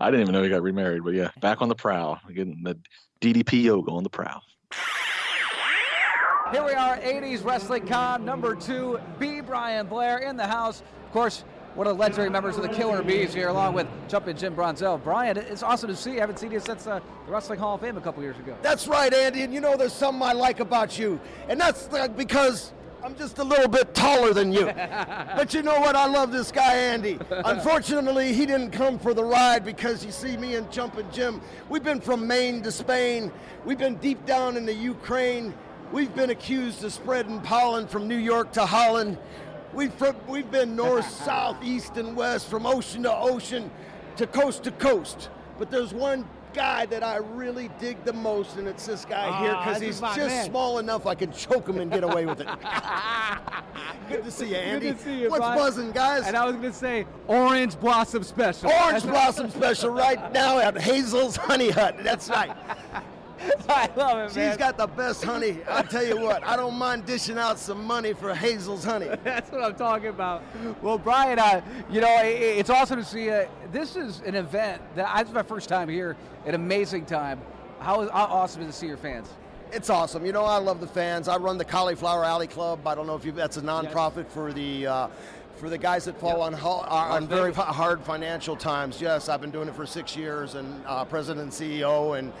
i didn't even know he got remarried but yeah back on the prowl getting the ddp yoga on the prowl Here we are, 80s Wrestling Con number two. B. Brian Blair in the house. Of course, one of the legendary members of the Killer Bees here, along with Jumpin' Jim Brunzell. Brian, it's awesome to see you. I haven't seen you since uh, the Wrestling Hall of Fame a couple years ago. That's right, Andy. And you know, there's something I like about you, and that's uh, because I'm just a little bit taller than you. but you know what? I love this guy, Andy. Unfortunately, he didn't come for the ride because you see, me and Jumpin' Jim, we've been from Maine to Spain. We've been deep down in the Ukraine. We've been accused of spreading pollen from New York to Holland. We've, fr- we've been north, south, east, and west, from ocean to ocean, to coast to coast. But there's one guy that I really dig the most, and it's this guy here Ah, because he's just man. small enough I can choke him and get away with it. Good to see you, Andy. Good to see you, What's Brian. buzzing, guys? And I was going to say, Orange Blossom Special. Orange Blossom Special right now at Hazel's Honey Hut. That's right. I love it, She's man. got the best honey. I'll tell you what, I don't mind dishing out some money for Hazel's honey. That's what I'm talking about. Well, Brian, uh, you know, i- i it's awesome to see you. This is an event that I, this is my first time here. An amazing time. How, how awesome is it to see your fans? It's awesome. You know, I love the fans. I run the Cauliflower Alley Club. I don't know if you that's a nonprofit for the uh, for the guys that fall on, ho- uh, on very hard financial times. Yes, I've been doing it for six years and uh, president and CEO. And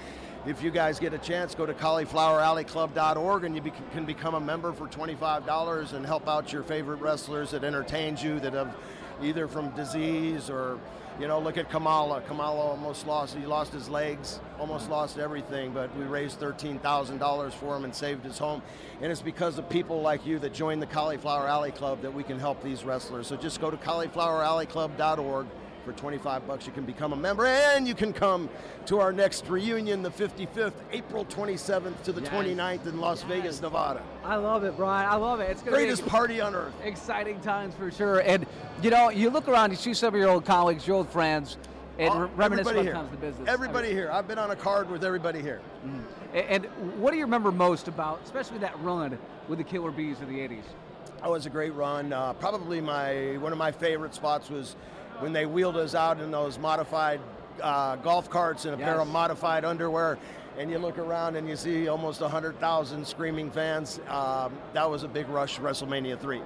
if you guys get a chance, go to caulifloweralleyclub.org and you be- can become a member for $25 and help out your favorite wrestlers that entertains you that have either from disease or you know, look at Kamala. Kamala almost lost. He lost his legs, almost lost everything. But we raised thirteen thousand dollars for him and saved his home. And it's because of people like you that join the Cauliflower Alley Club that we can help these wrestlers. So just go to caulifloweralleyclub.org for 25 bucks you can become a member and you can come to our next reunion the 55th april 27th to the Yes. 29th in las Yes. vegas nevada I love it, Brian. I love it. It's gonna greatest be party on earth exciting times for sure. And you know, you look around, you see some of your old colleagues, your old friends, and re- reminisce what here. comes to business. everybody here i've been on a card with everybody here A- And what do you remember most about, especially that run with the Killer Bees of the '80s? That was a great run. Uh, probably my one of my favorite spots was when they wheeled us out in those modified uh, golf carts and a pair of modified underwear, and you look around and you see almost hundred thousand screaming fans. Um, that was a big rush. WrestleMania three.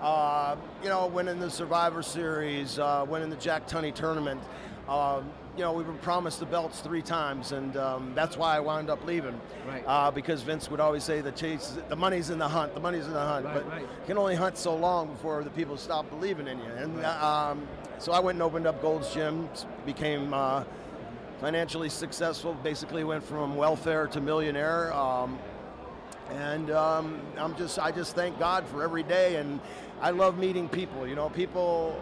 Uh, you know, winning the Survivor Series, uh, winning the Jack Tunney tournament. Um, you know, we were promised the belts three times, and um, that's why I wound up leaving. Right. Uh, because Vince would always say the chase, the money's in the hunt, the money's in the hunt. Right, but right. you can only hunt so long before the people stop believing in you. And uh, um, so I went and opened up Gold's Gym, became uh, financially successful. Basically, went from welfare to millionaire. Um, and um, I'm just, I just thank God for every day. And I love meeting people. You know, people.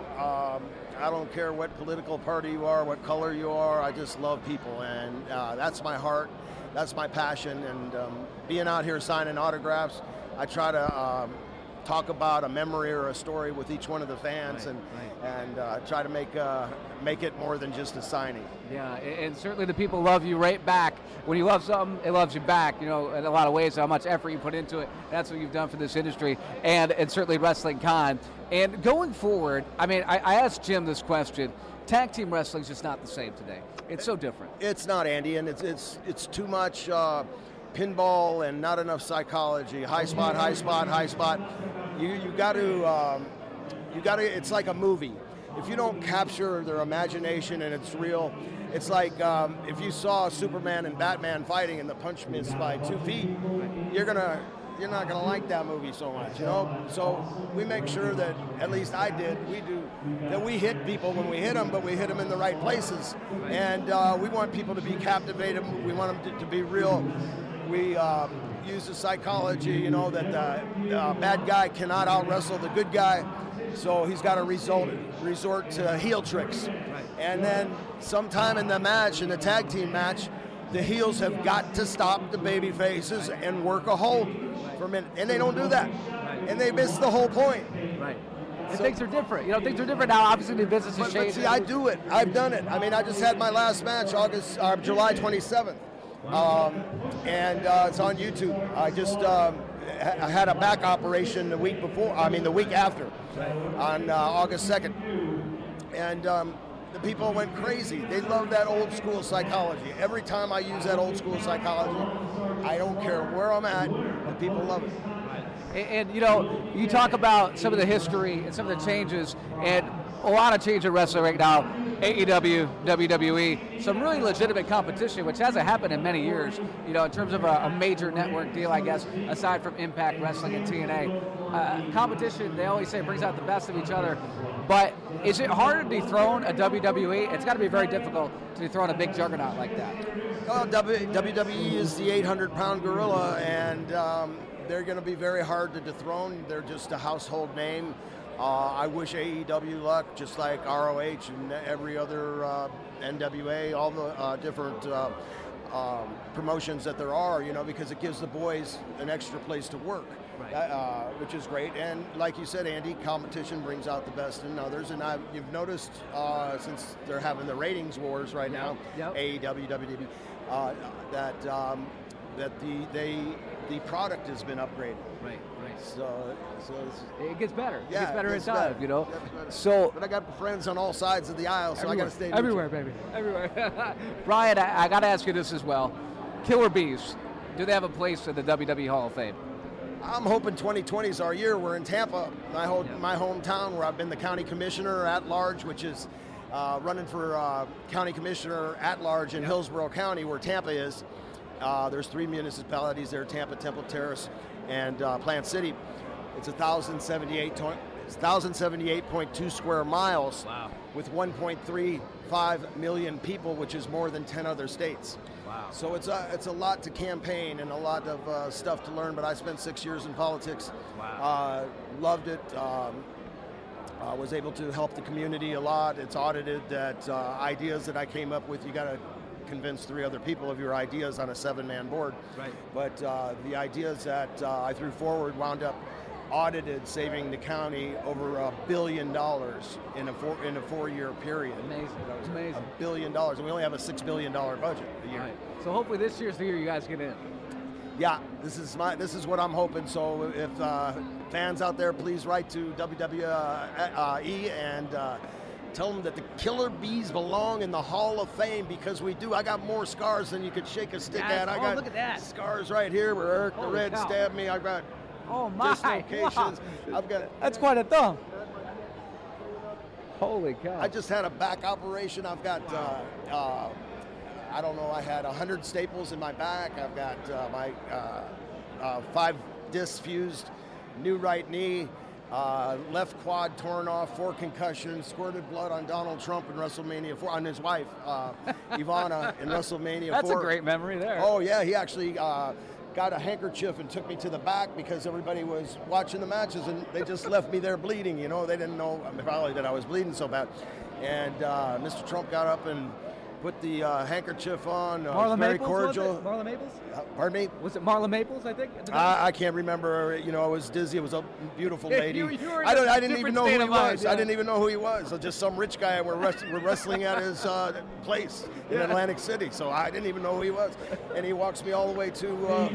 I don't care what political party you are, what color you are. I just love people, and uh, that's my heart. That's my passion. And um, being out here signing autographs, I try to um, talk about a memory or a story with each one of the fans, Right, and and uh, try to make uh, make it more than just a signing. Yeah, and certainly the people love you right back. When you love something, it loves you back. You know, in a lot of ways, how much effort you put into it. That's what you've done for this industry, and and certainly Wrestling Con. And going forward, I mean, I, I asked Jim this question. Tag team wrestling is just not the same today. It's so different. It's not Andy, and it's it's it's too much uh, pinball and not enough psychology. High spot, high spot, high spot. You you got to um, you got to. It's like a movie. If you don't capture their imagination and it's real, it's like um, if you saw Superman and Batman fighting and the punch missed by two feet, you're gonna you're not gonna like that movie so much, you know. So we make sure that at least I did, we do that we hit people when we hit them, but we hit them in the right places, and uh, we want people to be captivated. We want them to, to be real. We uh, use the psychology, you know, that the uh, bad guy cannot out wrestle the good guy, so he's got to resort resort to heel tricks, and then sometime in the match, in the tag team match the heels have got to stop the baby faces and work a hold for a minute. And they don't do that. And they miss the whole point. Right. And So- things are different. You know, things are different now. Obviously, the business has But, but see, I do it. I've done it. I mean, I just had my last match August, uh, July 27th. Um, and uh, it's on YouTube. I just um, ha- had a back operation the week before, I mean, the week after, on uh, August 2nd. And um, the people went crazy. They love that old school psychology. Every time I use that old school psychology, I don't care where I'm at, the people love it. And, and, you know, you talk about some of the history and some of the changes, and a lot of change in wrestling right now. AEW, WWE, some really legitimate competition, which hasn't happened in many years. You know, in terms of a, a major network deal, I guess, aside from Impact Wrestling and TNA. Uh, competition, they always say, brings out the best of each other. But is it hard to dethrone a WWE? It's got to be very difficult to dethrone a big juggernaut like that. Well, WWE is the 800 pound gorilla, and um, they're going to be very hard to dethrone. They're just a household name. Uh, I wish AEW luck, just like ROH and every other uh, NWA, all the uh, different uh, um, promotions that there are, you know, because it gives the boys an extra place to work. Right. Uh, which is great, and like you said, Andy, competition brings out the best in others. And I, you've noticed uh, since they're having the ratings wars right now, Yep. AEW, WWE, uh, that um, that the they the product has been upgraded. Right. So so it's, It gets better. yeah, it gets better in gets time, better. you know. So but I got friends on all sides of the aisle, so I got to stay everywhere, baby, everywhere. Brian, I, I got to ask you this as well. Killer Bees, do they have a place in the WWE Hall of Fame? I'm hoping 2020 is our year. We're in Tampa, my whole, my hometown, where I've been the county commissioner at large, which is uh, running for uh, county commissioner at large in Hillsborough County, where Tampa is. Uh, there's three municipalities there: Tampa, Temple Terrace, and uh, Plant City. It's 1,078 to- 1,078.2 square miles Wow. with 1.35 million people, which is more than 10 other states. Wow. So it's a, it's a lot to campaign and a lot of uh, stuff to learn. But I spent six years in politics. Wow. Uh, loved it. Um, uh, was able to help the community a lot. It's audited that uh, ideas that I came up with, you got to convince three other people of your ideas on a seven-man board. Right. But uh, the ideas that uh, I threw forward wound up audited, saving the county over a billion dollars in a four in a four-year period. Amazing. Amazing. A billion dollars, and we only have a six billion dollar budget a year. Right. So hopefully this year's the year you guys get in. Yeah, this is my this is what I'm hoping. So if uh, fans out there, please write to WWE and uh, tell them that the Killer Bees belong in the Hall of Fame because we do. I got more scars than you could shake a stick Guys, at. I oh, got look at that. scars right here where Eric the Red cow. stabbed me. I've got Oh my! dislocations. Wow. I've got. That's quite a thumb. Holy cow! I just had a back operation. I've got, uh, uh, I don't know, I had 100 staples in my back. I've got uh, my uh, uh, five discs fused, new right knee, uh, left quad torn off, four concussions, squirted blood on Donald Trump in WrestleMania 4, on his wife, uh, Ivana, in WrestleMania That's 4. a great memory there. Oh yeah, he actually uh, got a handkerchief and took me to the back because everybody was watching the matches and they just left me there bleeding. You know, they didn't know probably that I was bleeding so bad. And uh, Mr. Trump got up and put the uh, handkerchief on. Uh, Marla very Maples. cordial. Marla Maples. Uh, pardon me. Was it Marla Maples? I think. I, I can't remember. You know, I was dizzy. It was a beautiful lady. you- you I don't. I didn't even know who he mind, was. yeah. I didn't even know who he was. So just some rich guy. and We're, wrest- we're wrestling at his uh, place in Yeah. Atlantic City. So I didn't even know who he was. And he walks me all the way to uh,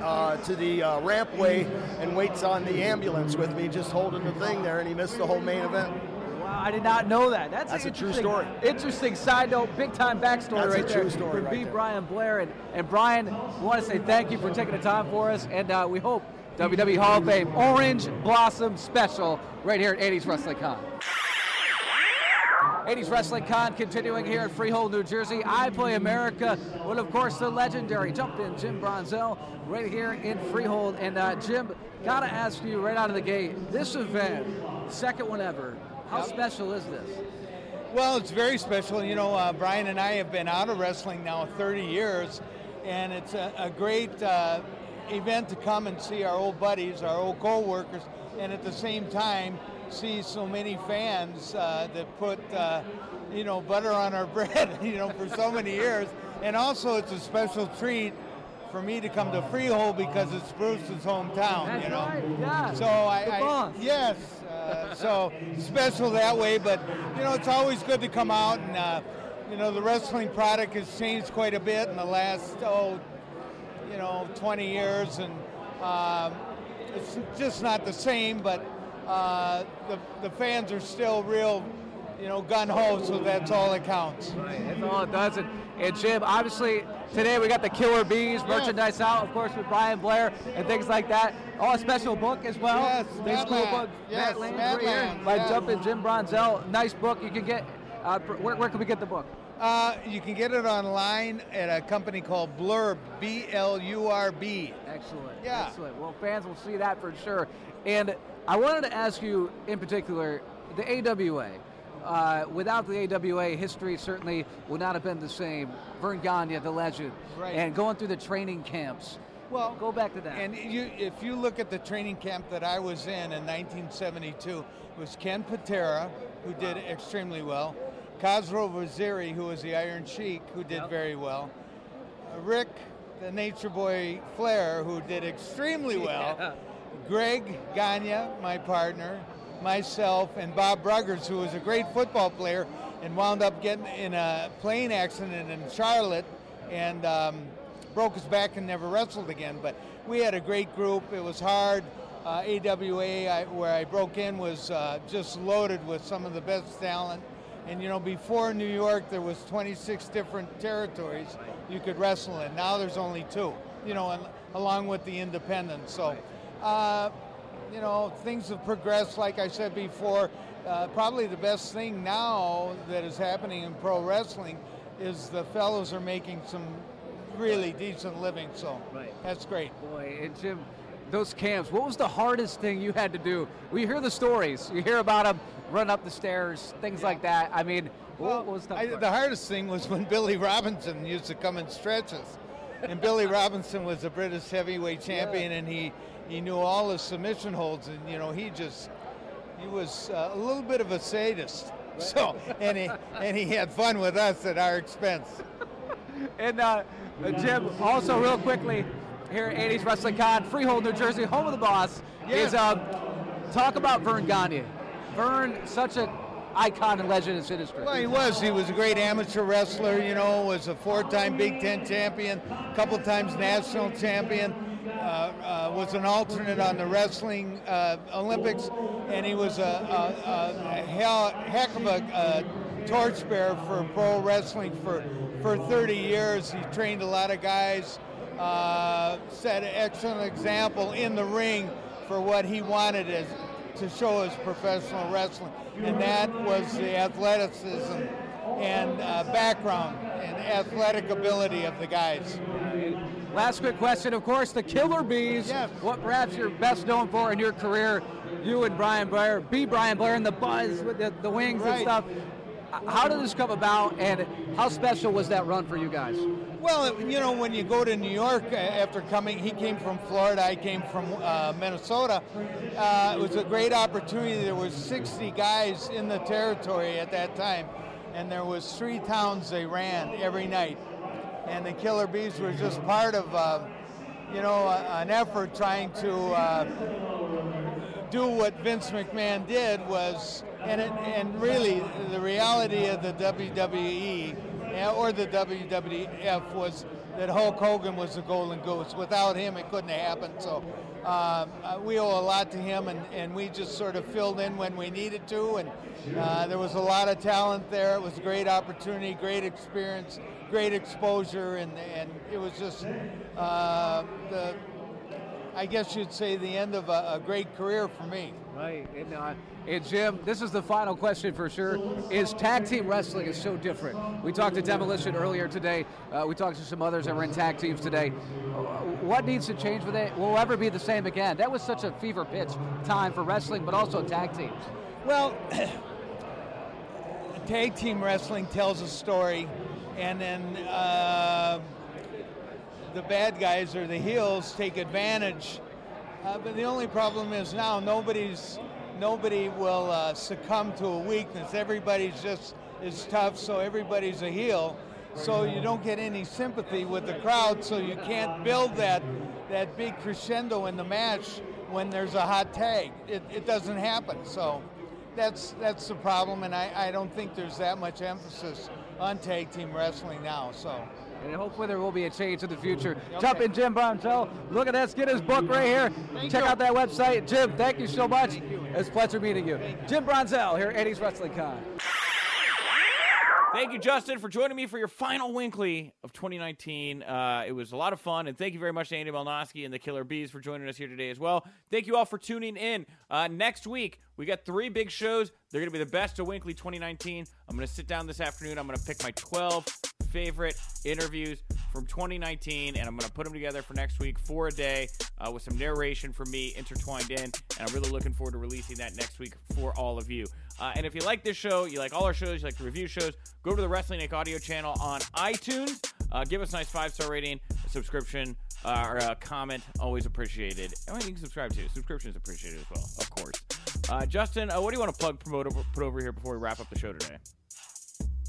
uh, to the uh, rampway and waits on the ambulance with me, just holding the thing there. And he missed the whole main event. Wow, I did not know that. That's, That's a true story. Interesting side note, big time backstory That's a right there true story from right B. there. Brian Blair. And, and Brian, we want to say thank you for taking the time for us, and uh, we hope WWE Hall of Fame Orange Blossom Special right here at 80s Wrestling Con. 80s Wrestling Con continuing here in Freehold, New Jersey. iPlay America with, of course, the legendary Jump In Jim Brunzell right here in Freehold. And uh, Jim, gotta ask you right out of the gate, this event, second one ever, how special is this? Well, it's very special. You know, uh, Brian and I have been out of wrestling now 30 years, and it's a, a great uh, event to come and see our old buddies, our old co-workers, and at the same time see so many fans uh, that put, uh, you know, butter on our bread, you know, for so many years. And also, it's a special treat for me to come to Freehold because it's Bruce's hometown. That's you know. right, yeah. So I, The I yes, uh, so special that way. But you know, it's always good to come out and uh, you know the wrestling product has changed quite a bit in the last oh, you know, 20 years, and um, it's just not the same. But uh, the the fans are still real, you know, gun ho. So that's all that counts. That's all it does. And, and Jim, obviously, today we got the Killer Bees merchandise out, of course, with Brian Blair and things like that. Oh, a special book as well. Yes, Big school book. Yes, right Madland, By yes. Jumpin' Jim Brunzell. Nice book. You can get. Uh, where, where can we get the book? Uh, you can get it online at a company called Blurb, B L U R B. Excellent. Yeah. Excellent. Well, fans will see that for sure. And I wanted to ask you, in particular, the AWA. Uh, without the AWA, history certainly would not have been the same. Verne Gagne, the legend, Right. and going through the training camps. Well, Go back to that. And you, if you look at the training camp that I was in in 1972, it was Ken Patera, who did extremely well, Khosrow Vaziri, who was the Iron Sheik, who did Yep. very well, Rick, the Nature Boy Flair, who did extremely well, Yeah. Greg Gagne, my partner, myself, and Bob Bruggers, who was a great football player and wound up getting in a plane accident in Charlotte and um, broke his back and never wrestled again. But we had a great group. It was hard. Uh, AWA, I, where I broke in, was uh, just loaded with some of the best talent. And you know, before New York, there was 26 different territories you could wrestle in. Now there's only two. You know, and, along with the independents. So, uh, you know, things have progressed. Like I said before, uh, probably the best thing now that is happening in pro wrestling is the fellows are making some really decent living. So Right. that's great. Boy, and Jim, those camps, what was the hardest thing you had to do? We hear the stories. You hear about them run up the stairs, things like that. I mean, Well, what was the I, the hardest thing was when Billy Robinson used to come and stretch us. And Billy Robinson was a British heavyweight champion, and he, he knew all his submission holds, and you know he just he was uh, a little bit of a sadist. So and he and he had fun with us at our expense. And uh, uh, Jim, also real quickly, here at 80s Wrestling Con, Freehold, New Jersey, home of the boss, Yeah. is um, talk about Verne Gagne. Vern, such an icon and legend in this industry. Well, he was. He was a great amateur wrestler. You know, was a four-time Big Ten champion, a couple times national champion. Uh, uh, was an alternate on the wrestling uh, Olympics, and he was a, a, a, hell, heck of a, a torchbearer for pro wrestling for for 30 years. He trained a lot of guys. Uh, set an excellent example in the ring for what he wanted as to show his professional wrestling, and that was the athleticism and uh, background and athletic ability of the guys. Last quick question, of course, the Killer Bees. Yes. What perhaps you're best known for in your career, you and Brian Blair, B. Brian Blair, and the buzz with the, the wings and stuff. How did this come about, and how special was that run for you guys? Well, you know, when you go to New York uh, after coming, he came from Florida, I came from uh, Minnesota. Uh, it was a great opportunity. There was 60 guys in the territory at that time, and there was three towns they ran every night, and the Killer Bees were just part of, uh, you know, an effort trying to. Uh, do what Vince McMahon did was, and it, and really the reality of the WWE eh, or the WWF was that Hulk Hogan was the golden goose. Without him, it couldn't have happened. So uh, we owe a lot to him, and, and we just sort of filled in when we needed to. And uh, there was a lot of talent there. It was a great opportunity, great experience, great exposure, and and it was just uh, the I guess you'd say the end of a, a great career for me. Right. And, uh, and Jim, this is the final question for sure. Is tag team wrestling is so different? We talked to Demolition earlier today. Uh, we talked to some others that were in tag teams today. Uh, What needs to change with it? Will it ever be the same again? That was such a fever pitch time for wrestling, but also tag teams. Well, tag team wrestling tells a story, and then uh, the bad guys or the heels take advantage. Uh, but the only problem is now nobody's nobody will uh, succumb to a weakness. Everybody's just is tough, so everybody's a heel. So you don't get any sympathy with the crowd, so you can't build that that big crescendo in the match when there's a hot tag. It, it doesn't happen. So that's that's the problem, and I, I don't think there's that much emphasis on tag team wrestling now. So. And hopefully there will be a change in the future. Jump in, Jim Brunzell. Look at this. Get his book right here. Check out that website. Jim, thank you so much. It's a pleasure meeting you. Jim Brunzell here at 80s Wrestling Con. Thank you, Justin, for joining me for your final WINCLY of 2019. Uh, it was a lot of fun, and thank you very much to Andy Malnoske and the Killer Bees for joining us here today as well. Thank you all for tuning in. Uh, next week, we got three big shows. They're going to be the best of WINCLY 2019. I'm going to sit down this afternoon. I'm going to pick my 12 favorite interviews from 2019, and I'm going to put them together for next week for a day uh, with some narration from me intertwined in. And I'm really looking forward to releasing that next week for all of you. Uh, and if you like this show, you like all our shows, you like the review shows, go to the Wrestling Inc. audio channel on iTunes. Uh, give us a nice five star rating, subscription, uh, or a comment. Always appreciated. And you can subscribe too. Subscription is appreciated as well, of course. Uh, Justin, uh, what do you want to plug, promote, put over here before we wrap up the show today?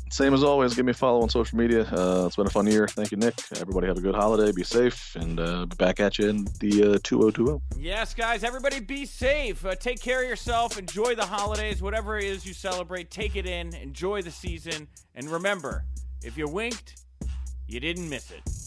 Same as always, give me a follow on social media. Uh, it's been a fun year. Thank you, Nick. Everybody have a good holiday. Be safe, and uh, back at you in the uh, 2020. Yes, guys, everybody be safe. Uh, take care of yourself. Enjoy the holidays, whatever it is you celebrate. Take it in. Enjoy the season. And remember, if you winked, you didn't miss it.